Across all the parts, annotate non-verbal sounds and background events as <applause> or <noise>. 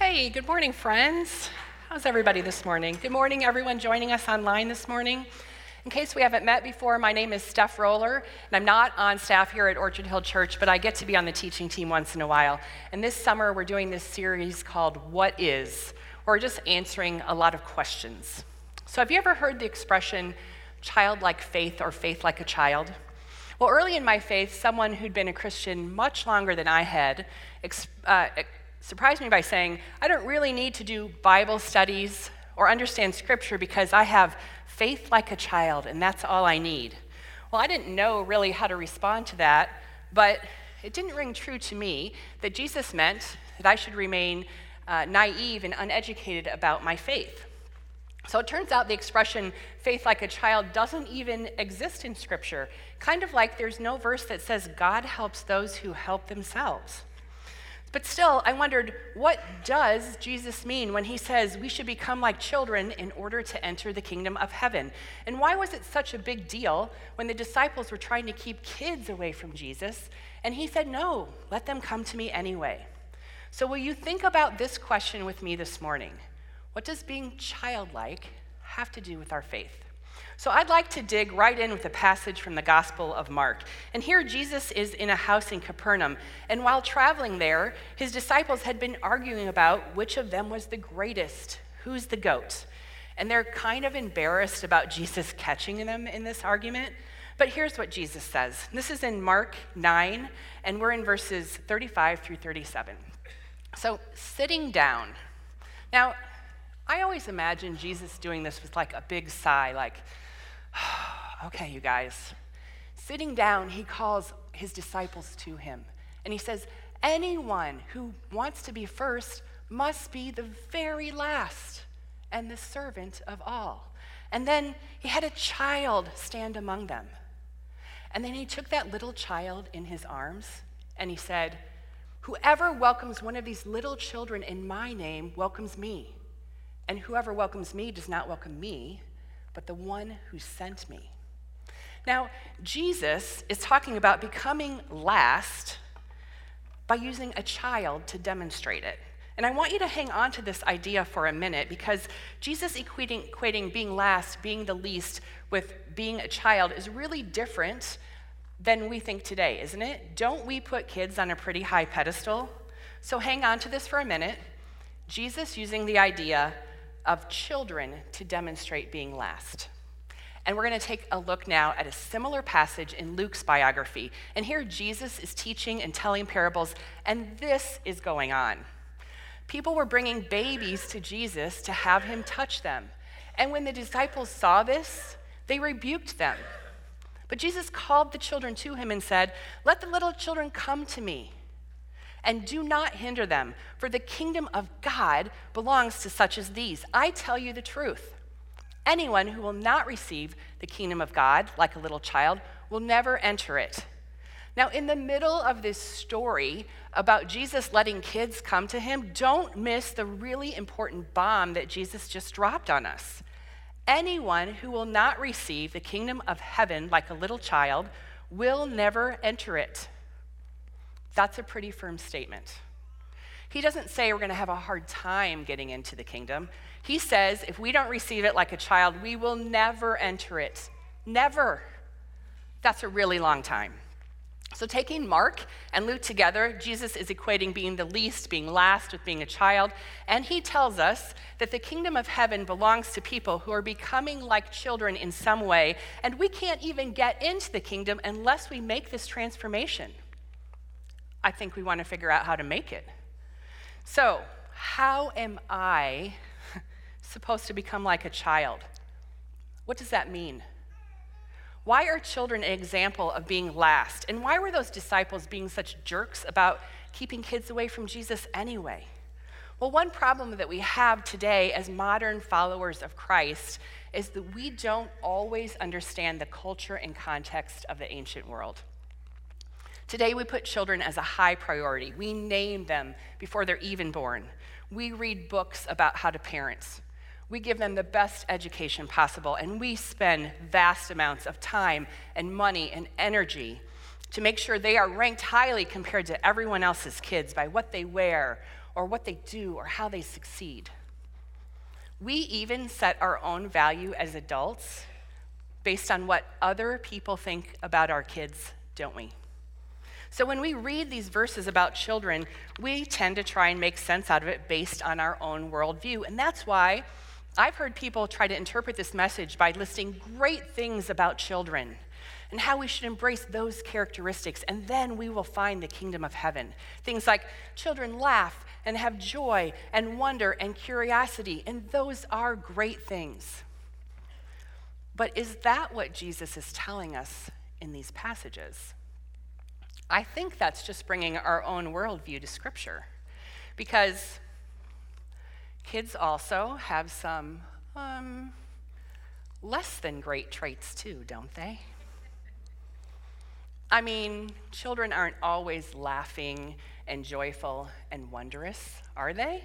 Hey, good morning, friends. How's everybody this morning? Good morning, everyone joining us online this morning. In case we haven't met before, my name is Steph Roller, and I'm not on staff here at Orchard Hill Church, but I get to be on the teaching team once in a while. And this summer, we're doing this series called What Is? We're just answering a lot of questions. So, have you ever heard the expression childlike faith or faith like a child? Well, early in my faith, someone who'd been a Christian much longer than I had uh, surprised me by saying, I don't really need to do Bible studies or understand Scripture because I have faith like a child, and that's all I need. Well, I didn't know really how to respond to that, but it didn't ring true to me that Jesus meant that I should remain uh, naive and uneducated about my faith. So it turns out the expression faith like a child doesn't even exist in Scripture, kind of like there's no verse that says God helps those who help themselves. But still, I wondered, what does Jesus mean when he says we should become like children in order to enter the kingdom of heaven? And why was it such a big deal when the disciples were trying to keep kids away from Jesus? And he said, no, let them come to me anyway. So, will you think about this question with me this morning? What does being childlike have to do with our faith? So I'd like to dig right in with a passage from the Gospel of Mark. And here Jesus is in a house in Capernaum. And while traveling there, his disciples had been arguing about which of them was the greatest, who's the goat. And they're kind of embarrassed about Jesus catching them in this argument. But here's what Jesus says. This is in Mark 9, and we're in verses 35 through 37. So, sitting down. Now, I always imagine Jesus doing this with like a big sigh, like, <sighs> okay, you guys. Sitting down, he calls his disciples to him. And he says, Anyone who wants to be first must be the very last and the servant of all. And then he had a child stand among them. And then he took that little child in his arms and he said, Whoever welcomes one of these little children in my name welcomes me. And whoever welcomes me does not welcome me, but the one who sent me. Now, Jesus is talking about becoming last by using a child to demonstrate it. And I want you to hang on to this idea for a minute because Jesus equating, equating being last, being the least, with being a child is really different than we think today, isn't it? Don't we put kids on a pretty high pedestal? So hang on to this for a minute. Jesus using the idea of children to demonstrate being last. And we're going to take a look now at a similar passage in Luke's biography. And here Jesus is teaching and telling parables, and this is going on. People were bringing babies to Jesus to have him touch them. And when the disciples saw this, they rebuked them. But Jesus called the children to him and said, Let the little children come to me and do not hinder them, for the kingdom of God belongs to such as these. I tell you the truth. Anyone who will not receive the kingdom of God like a little child will never enter it. Now, in the middle of this story about Jesus letting kids come to him, don't miss the really important bomb that Jesus just dropped on us. Anyone who will not receive the kingdom of heaven like a little child will never enter it. That's a pretty firm statement. He doesn't say we're going to have a hard time getting into the kingdom. He says if we don't receive it like a child, we will never enter it. Never. That's a really long time. So, taking Mark and Luke together, Jesus is equating being the least, being last, with being a child. And he tells us that the kingdom of heaven belongs to people who are becoming like children in some way. And we can't even get into the kingdom unless we make this transformation. I think we want to figure out how to make it. So, how am I <laughs> supposed to become like a child? What does that mean? Why are children an example of being last? And why were those disciples being such jerks about keeping kids away from Jesus anyway? Well, one problem that we have today as modern followers of Christ is that we don't always understand the culture and context of the ancient world. Today, we put children as a high priority. We name them before they're even born. We read books about how to parent. We give them the best education possible, and we spend vast amounts of time and money and energy to make sure they are ranked highly compared to everyone else's kids by what they wear or what they do or how they succeed. We even set our own value as adults based on what other people think about our kids, don't we? So when we read these verses about children, we tend to try and make sense out of it based on our own worldview. And that's why I've heard people try to interpret this message by listing great things about children and how we should embrace those characteristics, and then we will find the kingdom of heaven. Things like children laugh and have joy and wonder and curiosity, and those are great things. But is that what Jesus is telling us in these passages? I think that's just bringing our own worldview to Scripture. Because kids also have some um, less than great traits, too, don't they? I mean, children aren't always laughing and joyful and wondrous, are they?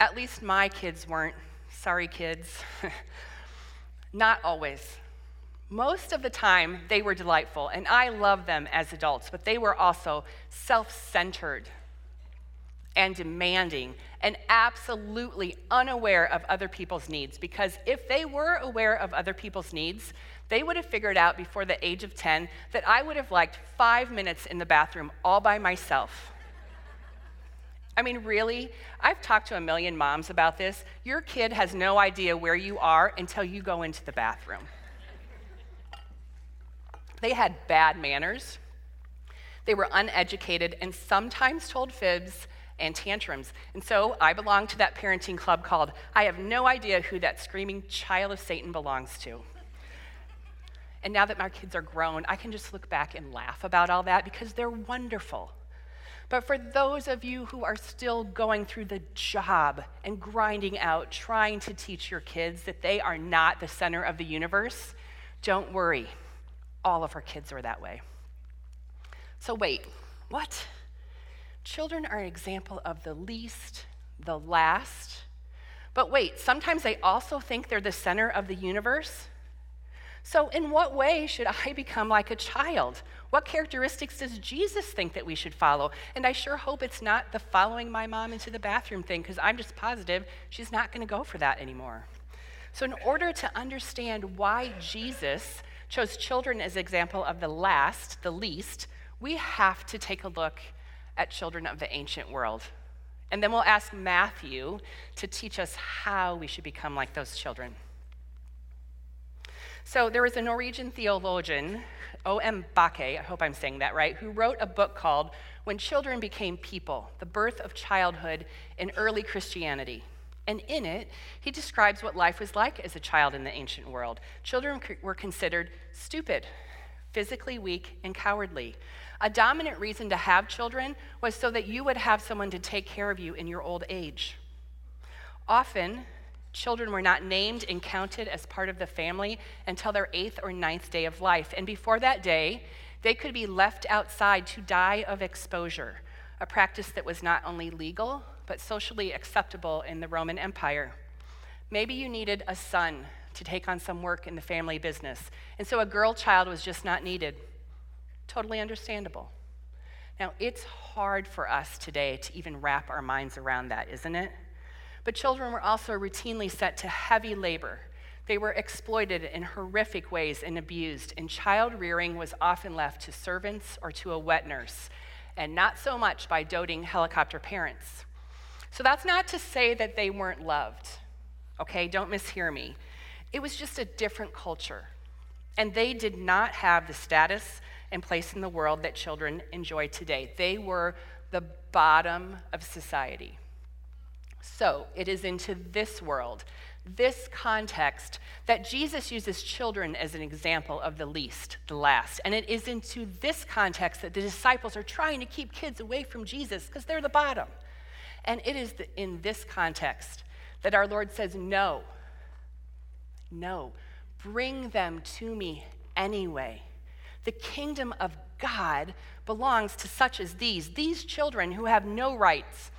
At least my kids weren't. Sorry, kids. <laughs> Not always. Most of the time, they were delightful, and I love them as adults, but they were also self centered and demanding and absolutely unaware of other people's needs. Because if they were aware of other people's needs, they would have figured out before the age of 10 that I would have liked five minutes in the bathroom all by myself. I mean, really? I've talked to a million moms about this. Your kid has no idea where you are until you go into the bathroom. They had bad manners. They were uneducated and sometimes told fibs and tantrums. And so I belong to that parenting club called I have no idea who that screaming child of Satan belongs to. And now that my kids are grown, I can just look back and laugh about all that because they're wonderful. But for those of you who are still going through the job and grinding out, trying to teach your kids that they are not the center of the universe, don't worry. All of her kids are that way. So, wait, what? Children are an example of the least, the last. But wait, sometimes they also think they're the center of the universe. So, in what way should I <laughs> become like a child? What characteristics does Jesus think that we should follow? And I sure hope it's not the following my mom into the bathroom thing, because I'm just positive she's not going to go for that anymore. So, in order to understand why Jesus chose children as example of the last, the least, we have to take a look at children of the ancient world. And then we'll ask Matthew to teach us how we should become like those children. So there was a Norwegian theologian, O.M. Bakke, I hope I'm saying that right, who wrote a book called When Children Became People The Birth of Childhood in Early Christianity. And in it, he describes what life was like as a child in the ancient world. Children were considered stupid, physically weak, and cowardly. A dominant reason to have children was so that you would have someone to take care of you in your old age. Often, Children were not named and counted as part of the family until their eighth or ninth day of life. And before that day, they could be left outside to die of exposure, a practice that was not only legal, but socially acceptable in the Roman Empire. Maybe you needed a son to take on some work in the family business, and so a girl child was just not needed. Totally understandable. Now, it's hard for us today to even wrap our minds around that, isn't it? But children were also routinely set to heavy labor. They were exploited in horrific ways and abused, and child rearing was often left to servants or to a wet nurse, and not so much by doting helicopter parents. So that's not to say that they weren't loved, okay? Don't mishear me. It was just a different culture, and they did not have the status and place in the world that children enjoy today. They were the bottom of society. So it is into this world, this context, that Jesus uses children as an example of the least, the last. And it is into this context that the disciples are trying to keep kids away from Jesus because they're the bottom. And it is in this context that our Lord says, No, no, bring them to me anyway. The kingdom of God belongs to such as these, these children who have no rights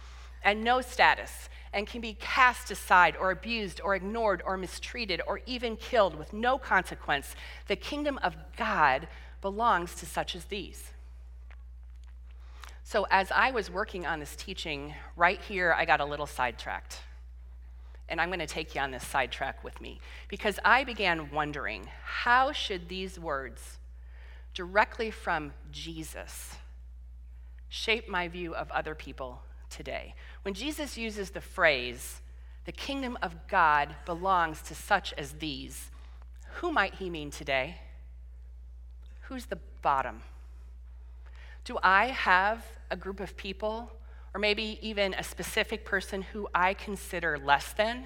and no status and can be cast aside or abused or ignored or mistreated or even killed with no consequence. The kingdom of God belongs to such as these. So, as I was working on this teaching, right here, I got a little sidetracked. And I'm going to take you on this sidetrack with me because I began wondering how should these words, directly from Jesus, shape my view of other people today? When Jesus uses the phrase, the kingdom of God belongs to such as these, who might he mean today? Who's the bottom? Do I have a group of people, or maybe even a specific person who I consider less than,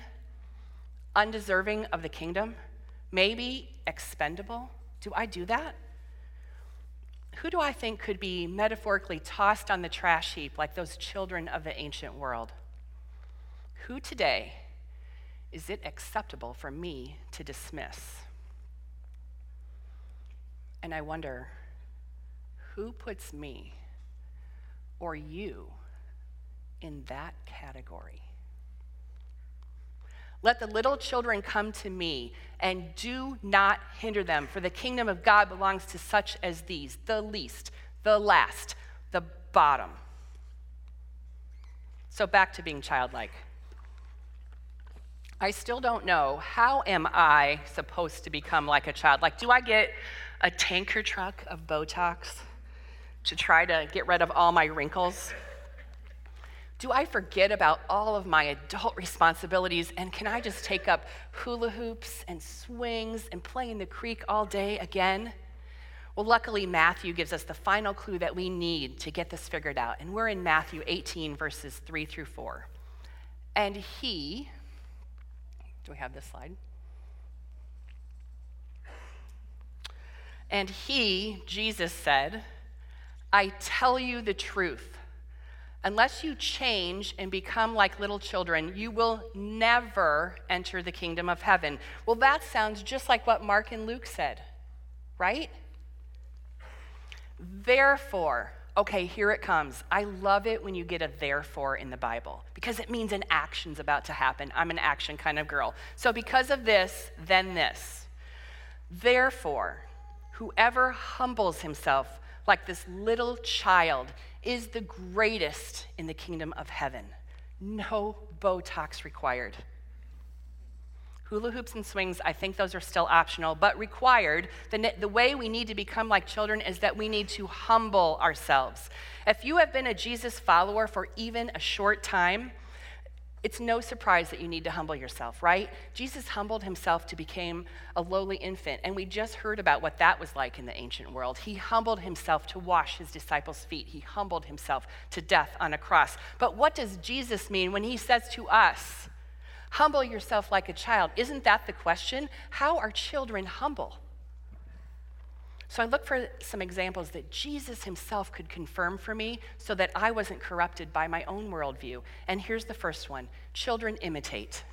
undeserving of the kingdom, maybe expendable? Do I do that? Who do I think could be metaphorically tossed on the trash heap like those children of the ancient world? Who today is it acceptable for me to dismiss? And I wonder, who puts me or you in that category? Let the little children come to me, and do not hinder them, for the kingdom of God belongs to such as these the least, the last, the bottom. So back to being childlike. I still don't know how am I supposed to become like a child? Like, do I get a tanker truck of Botox to try to get rid of all my wrinkles? Do I forget about all of my adult responsibilities and can I just take up hula hoops and swings and play in the creek all day again? Well, luckily, Matthew gives us the final clue that we need to get this figured out. And we're in Matthew 18, verses 3 through 4. And he, do we have this slide? And he, Jesus said, I tell you the truth. Unless you change and become like little children, you will never enter the kingdom of heaven. Well, that sounds just like what Mark and Luke said, right? Therefore, okay, here it comes. I love it when you get a therefore in the Bible because it means an action's about to happen. I'm an action kind of girl. So, because of this, then this. Therefore, Whoever humbles himself like this little child is the greatest in the kingdom of heaven. No Botox required. Hula hoops and swings, I think those are still optional, but required. The, the way we need to become like children is that we need to humble ourselves. If you have been a Jesus follower for even a short time, it's no surprise that you need to humble yourself, right? Jesus humbled himself to become a lowly infant, and we just heard about what that was like in the ancient world. He humbled himself to wash his disciples' feet. He humbled himself to death on a cross. But what does Jesus mean when he says to us, humble yourself like a child? Isn't that the question? How are children humble? So I looked for some examples that Jesus himself could confirm for me so that I wasn't corrupted by my own worldview. And here's the first one children imitate.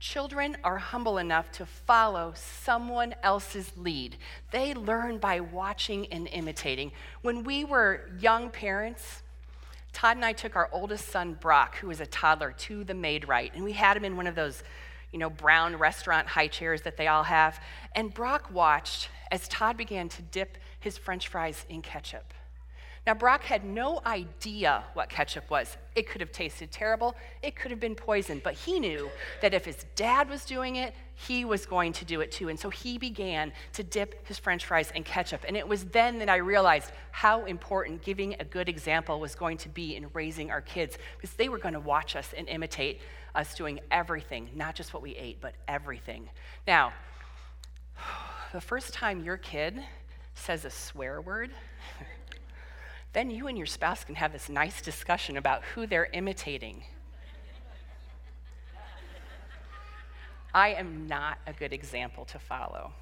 Children are humble enough to follow someone else's lead. They learn by watching and imitating. When we were young parents, Todd and I took our oldest son, Brock, who was a toddler, to the Maid-Rite, and we had him in one of those, you know, brown restaurant high chairs that they all have. And Brock watched as Todd began to dip his french fries in ketchup. Now, Brock had no idea what ketchup was. It could have tasted terrible, it could have been poison, but he knew that if his dad was doing it, he was going to do it too. And so he began to dip his french fries in ketchup. And it was then that I realized how important giving a good example was going to be in raising our kids, because they were going to watch us and imitate us doing everything, not just what we ate, but everything. Now, the first time your kid says a swear word, then you and your spouse can have this nice discussion about who they're imitating. I am not a good example to follow.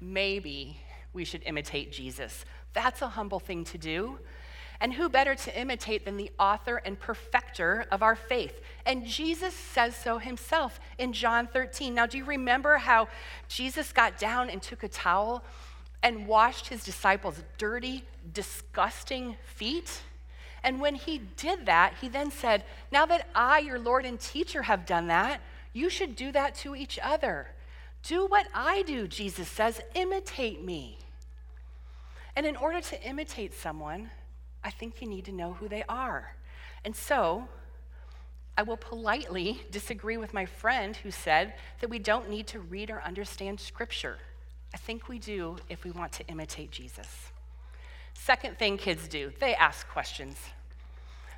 Maybe we should imitate Jesus. That's a humble thing to do. And who better to imitate than the author and perfecter of our faith? And Jesus says so himself in John 13. Now, do you remember how Jesus got down and took a towel and washed his disciples' dirty, disgusting feet? And when he did that, he then said, Now that I, your Lord and teacher, have done that, you should do that to each other. Do what I do, Jesus says, imitate me. And in order to imitate someone, I think you need to know who they are. And so, I will politely disagree with my friend who said that we don't need to read or understand Scripture. I think we do if we want to imitate Jesus. Second thing kids do, they ask questions.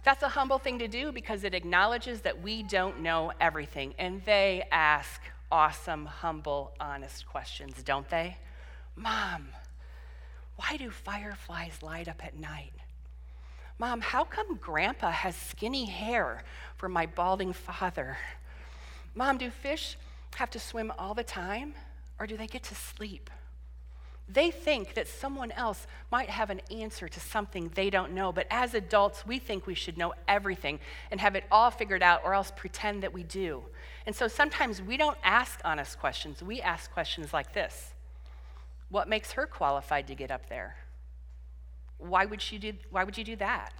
That's a humble thing to do because it acknowledges that we don't know everything. And they ask awesome, humble, honest questions, don't they? Mom, why do fireflies light up at night? Mom, how come grandpa has skinny hair for my balding father? Mom, do fish have to swim all the time or do they get to sleep? They think that someone else might have an answer to something they don't know, but as adults, we think we should know everything and have it all figured out or else pretend that we do. And so sometimes we don't ask honest questions. We ask questions like this What makes her qualified to get up there? Why would, she do, why would you do that?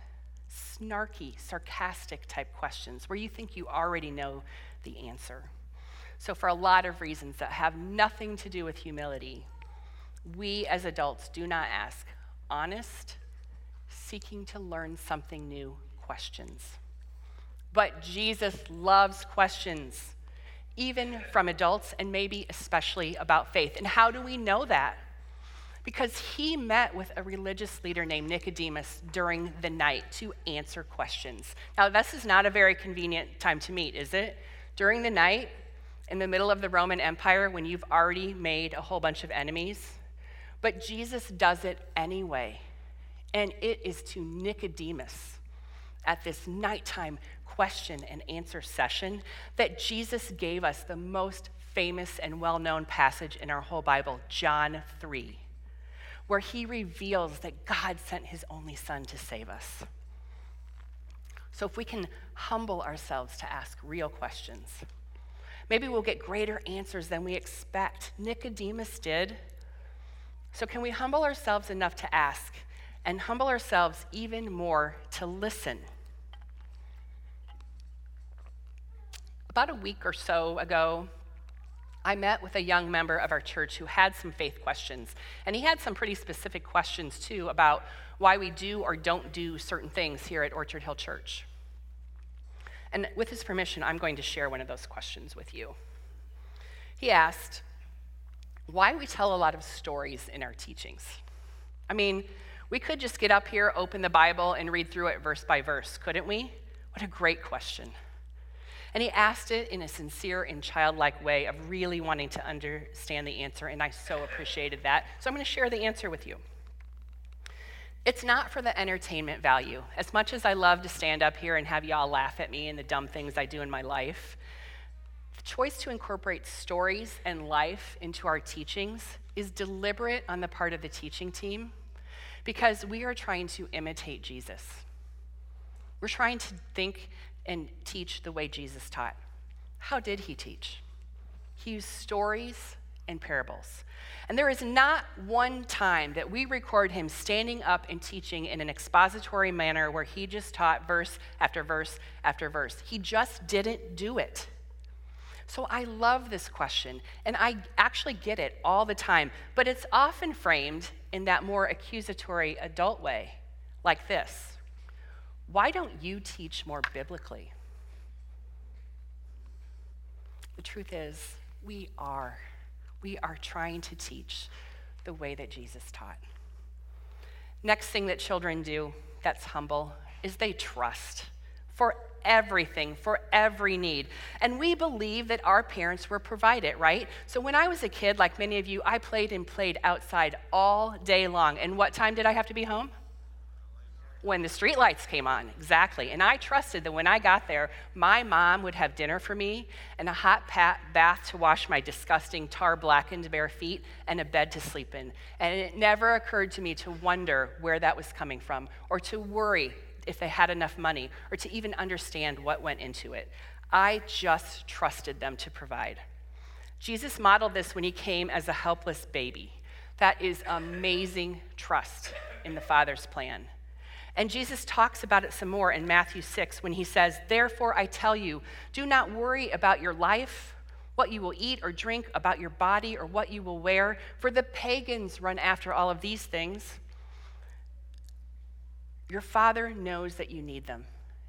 Snarky, sarcastic type questions where you think you already know the answer. So, for a lot of reasons that have nothing to do with humility, we as adults do not ask honest, seeking to learn something new questions. But Jesus loves questions, even from adults, and maybe especially about faith. And how do we know that? Because he met with a religious leader named Nicodemus during the night to answer questions. Now, this is not a very convenient time to meet, is it? During the night, in the middle of the Roman Empire, when you've already made a whole bunch of enemies, but Jesus does it anyway. And it is to Nicodemus at this nighttime question and answer session that Jesus gave us the most famous and well known passage in our whole Bible, John 3, where he reveals that God sent his only son to save us. So if we can humble ourselves to ask real questions, maybe we'll get greater answers than we expect. Nicodemus did. So, can we humble ourselves enough to ask and humble ourselves even more to listen? About a week or so ago, I met with a young member of our church who had some faith questions. And he had some pretty specific questions, too, about why we do or don't do certain things here at Orchard Hill Church. And with his permission, I'm going to share one of those questions with you. He asked, why we tell a lot of stories in our teachings. I mean, we could just get up here, open the Bible, and read through it verse by verse, couldn't we? What a great question. And he asked it in a sincere and childlike way of really wanting to understand the answer, and I so appreciated that. So I'm going to share the answer with you. It's not for the entertainment value. As much as I love to stand up here and have y'all laugh at me and the dumb things I do in my life, the choice to incorporate stories and life into our teachings is deliberate on the part of the teaching team because we are trying to imitate Jesus. We're trying to think and teach the way Jesus taught. How did he teach? He used stories and parables. And there is not one time that we record him standing up and teaching in an expository manner where he just taught verse after verse after verse. He just didn't do it. So I love this question, and I actually get it all the time, but it's often framed in that more accusatory adult way, like this Why don't you teach more biblically? The truth is, we are. We are trying to teach the way that Jesus taught. Next thing that children do that's humble is they trust for everything, for every need. And we believe that our parents were provided, right? So when I was a kid, like many of you, I played and played outside all day long. And what time did I have to be home? When the streetlights came on, exactly. And I trusted that when I got there, my mom would have dinner for me and a hot bath to wash my disgusting tar blackened bare feet and a bed to sleep in. And it never occurred to me to wonder where that was coming from or to worry if they had enough money or to even understand what went into it. I just trusted them to provide. Jesus modeled this when he came as a helpless baby. That is amazing trust in the Father's plan. And Jesus talks about it some more in Matthew 6 when he says, Therefore I tell you, do not worry about your life, what you will eat or drink, about your body or what you will wear, for the pagans run after all of these things Your Father knows that you need them,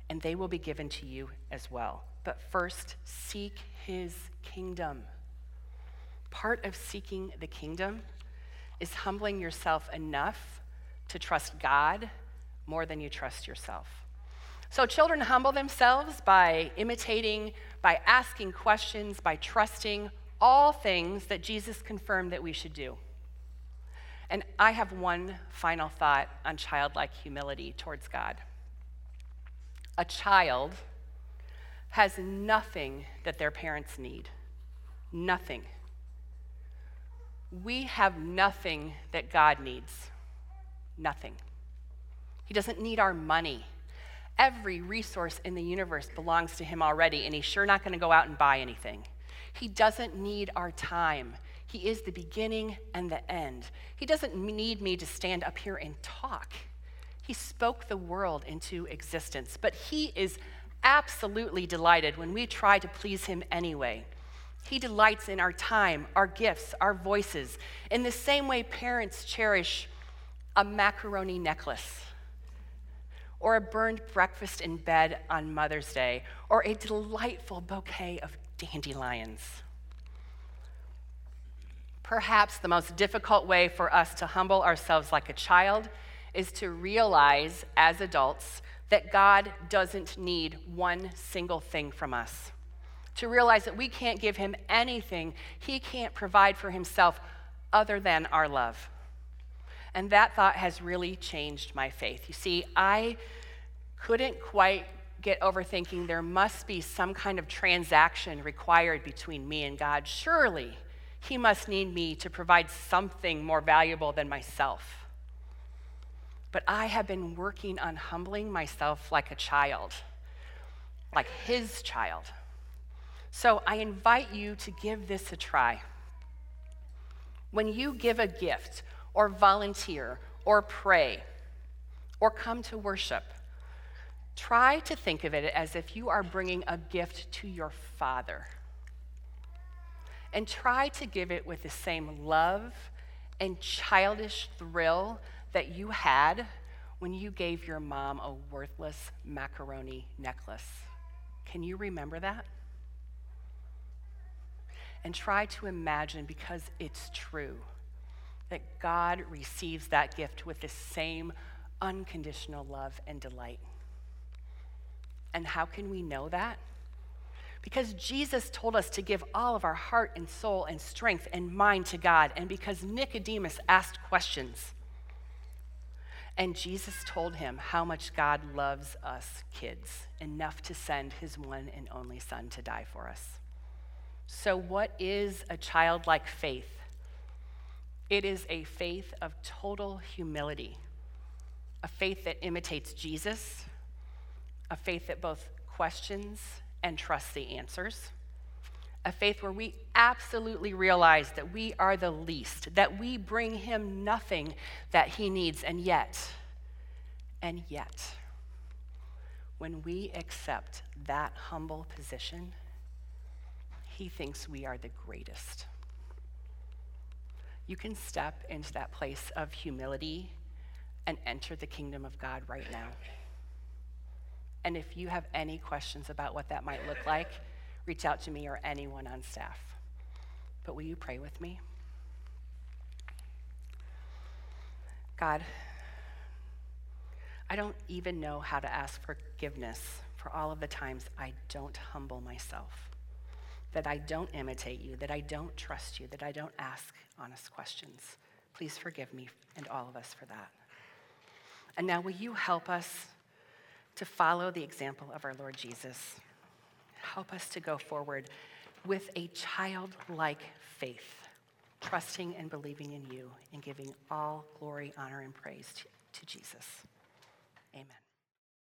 and they will be given to you as well. But first, seek his kingdom. Part of seeking the kingdom is humbling yourself enough to trust God more than you trust yourself. So, children humble themselves by imitating, by asking questions, by trusting all things that Jesus confirmed that we should do. And I have one final thought on childlike humility towards God. A child has nothing that their parents need. Nothing. We have nothing that God needs. Nothing. He doesn't need our money. Every resource in the universe belongs to Him already, and He's sure not going to go out and buy anything. He doesn't need our time. He is the beginning and the end. He doesn't need me to stand up here and talk. He spoke the world into existence, but He is absolutely delighted when we try to please Him anyway. He delights in our time, our gifts, our voices, in the same way parents cherish a macaroni necklace, or a burned breakfast in bed on Mother's Day, or a delightful bouquet of dandelions. Perhaps the most difficult way for us to humble ourselves like a child is to realize as adults that God doesn't need one single thing from us. To realize that we can't give him anything, he can't provide for himself other than our love. And that thought has really changed my faith. You see, I couldn't quite get over thinking there must be some kind of transaction required between me and God. Surely he must need me to provide something more valuable than myself. But I have been working on humbling myself like a child, like his child. So I invite you to give this a try. When you give a gift, or volunteer, or pray, or come to worship, try to think of it as if you are bringing a gift to your Father. And try to give it with the same love and childish thrill that you had when you gave your mom a worthless macaroni necklace. Can you remember that? And try to imagine, because it's true, that God receives that gift with the same unconditional love and delight. And how can we know that? Because Jesus told us to give all of our heart and soul and strength and mind to God, and because Nicodemus asked questions. And Jesus told him how much God loves us kids, enough to send his one and only Son to die for us. So, what is a childlike faith? It is a faith of total humility, a faith that imitates Jesus, a faith that both questions and trusts the answers, a faith where we absolutely realize that we are the least, that we bring him nothing that he needs, and yet, and yet, when we accept that humble position, he thinks we are the greatest. You can step into that place of humility and enter the kingdom of God right now. And if you have any questions about what that might look like, reach out to me or anyone on staff. But will you pray with me? God, I don't even know how to ask forgiveness for all of the times I don't humble myself that I don't imitate you, that I don't trust you, that I don't ask honest questions. Please forgive me and all of us for that. And now, will you help us to follow the example of our Lord Jesus? Help us to go forward with a childlike faith, trusting and believing in you and giving all glory, honor, and praise to, to Jesus. Amen.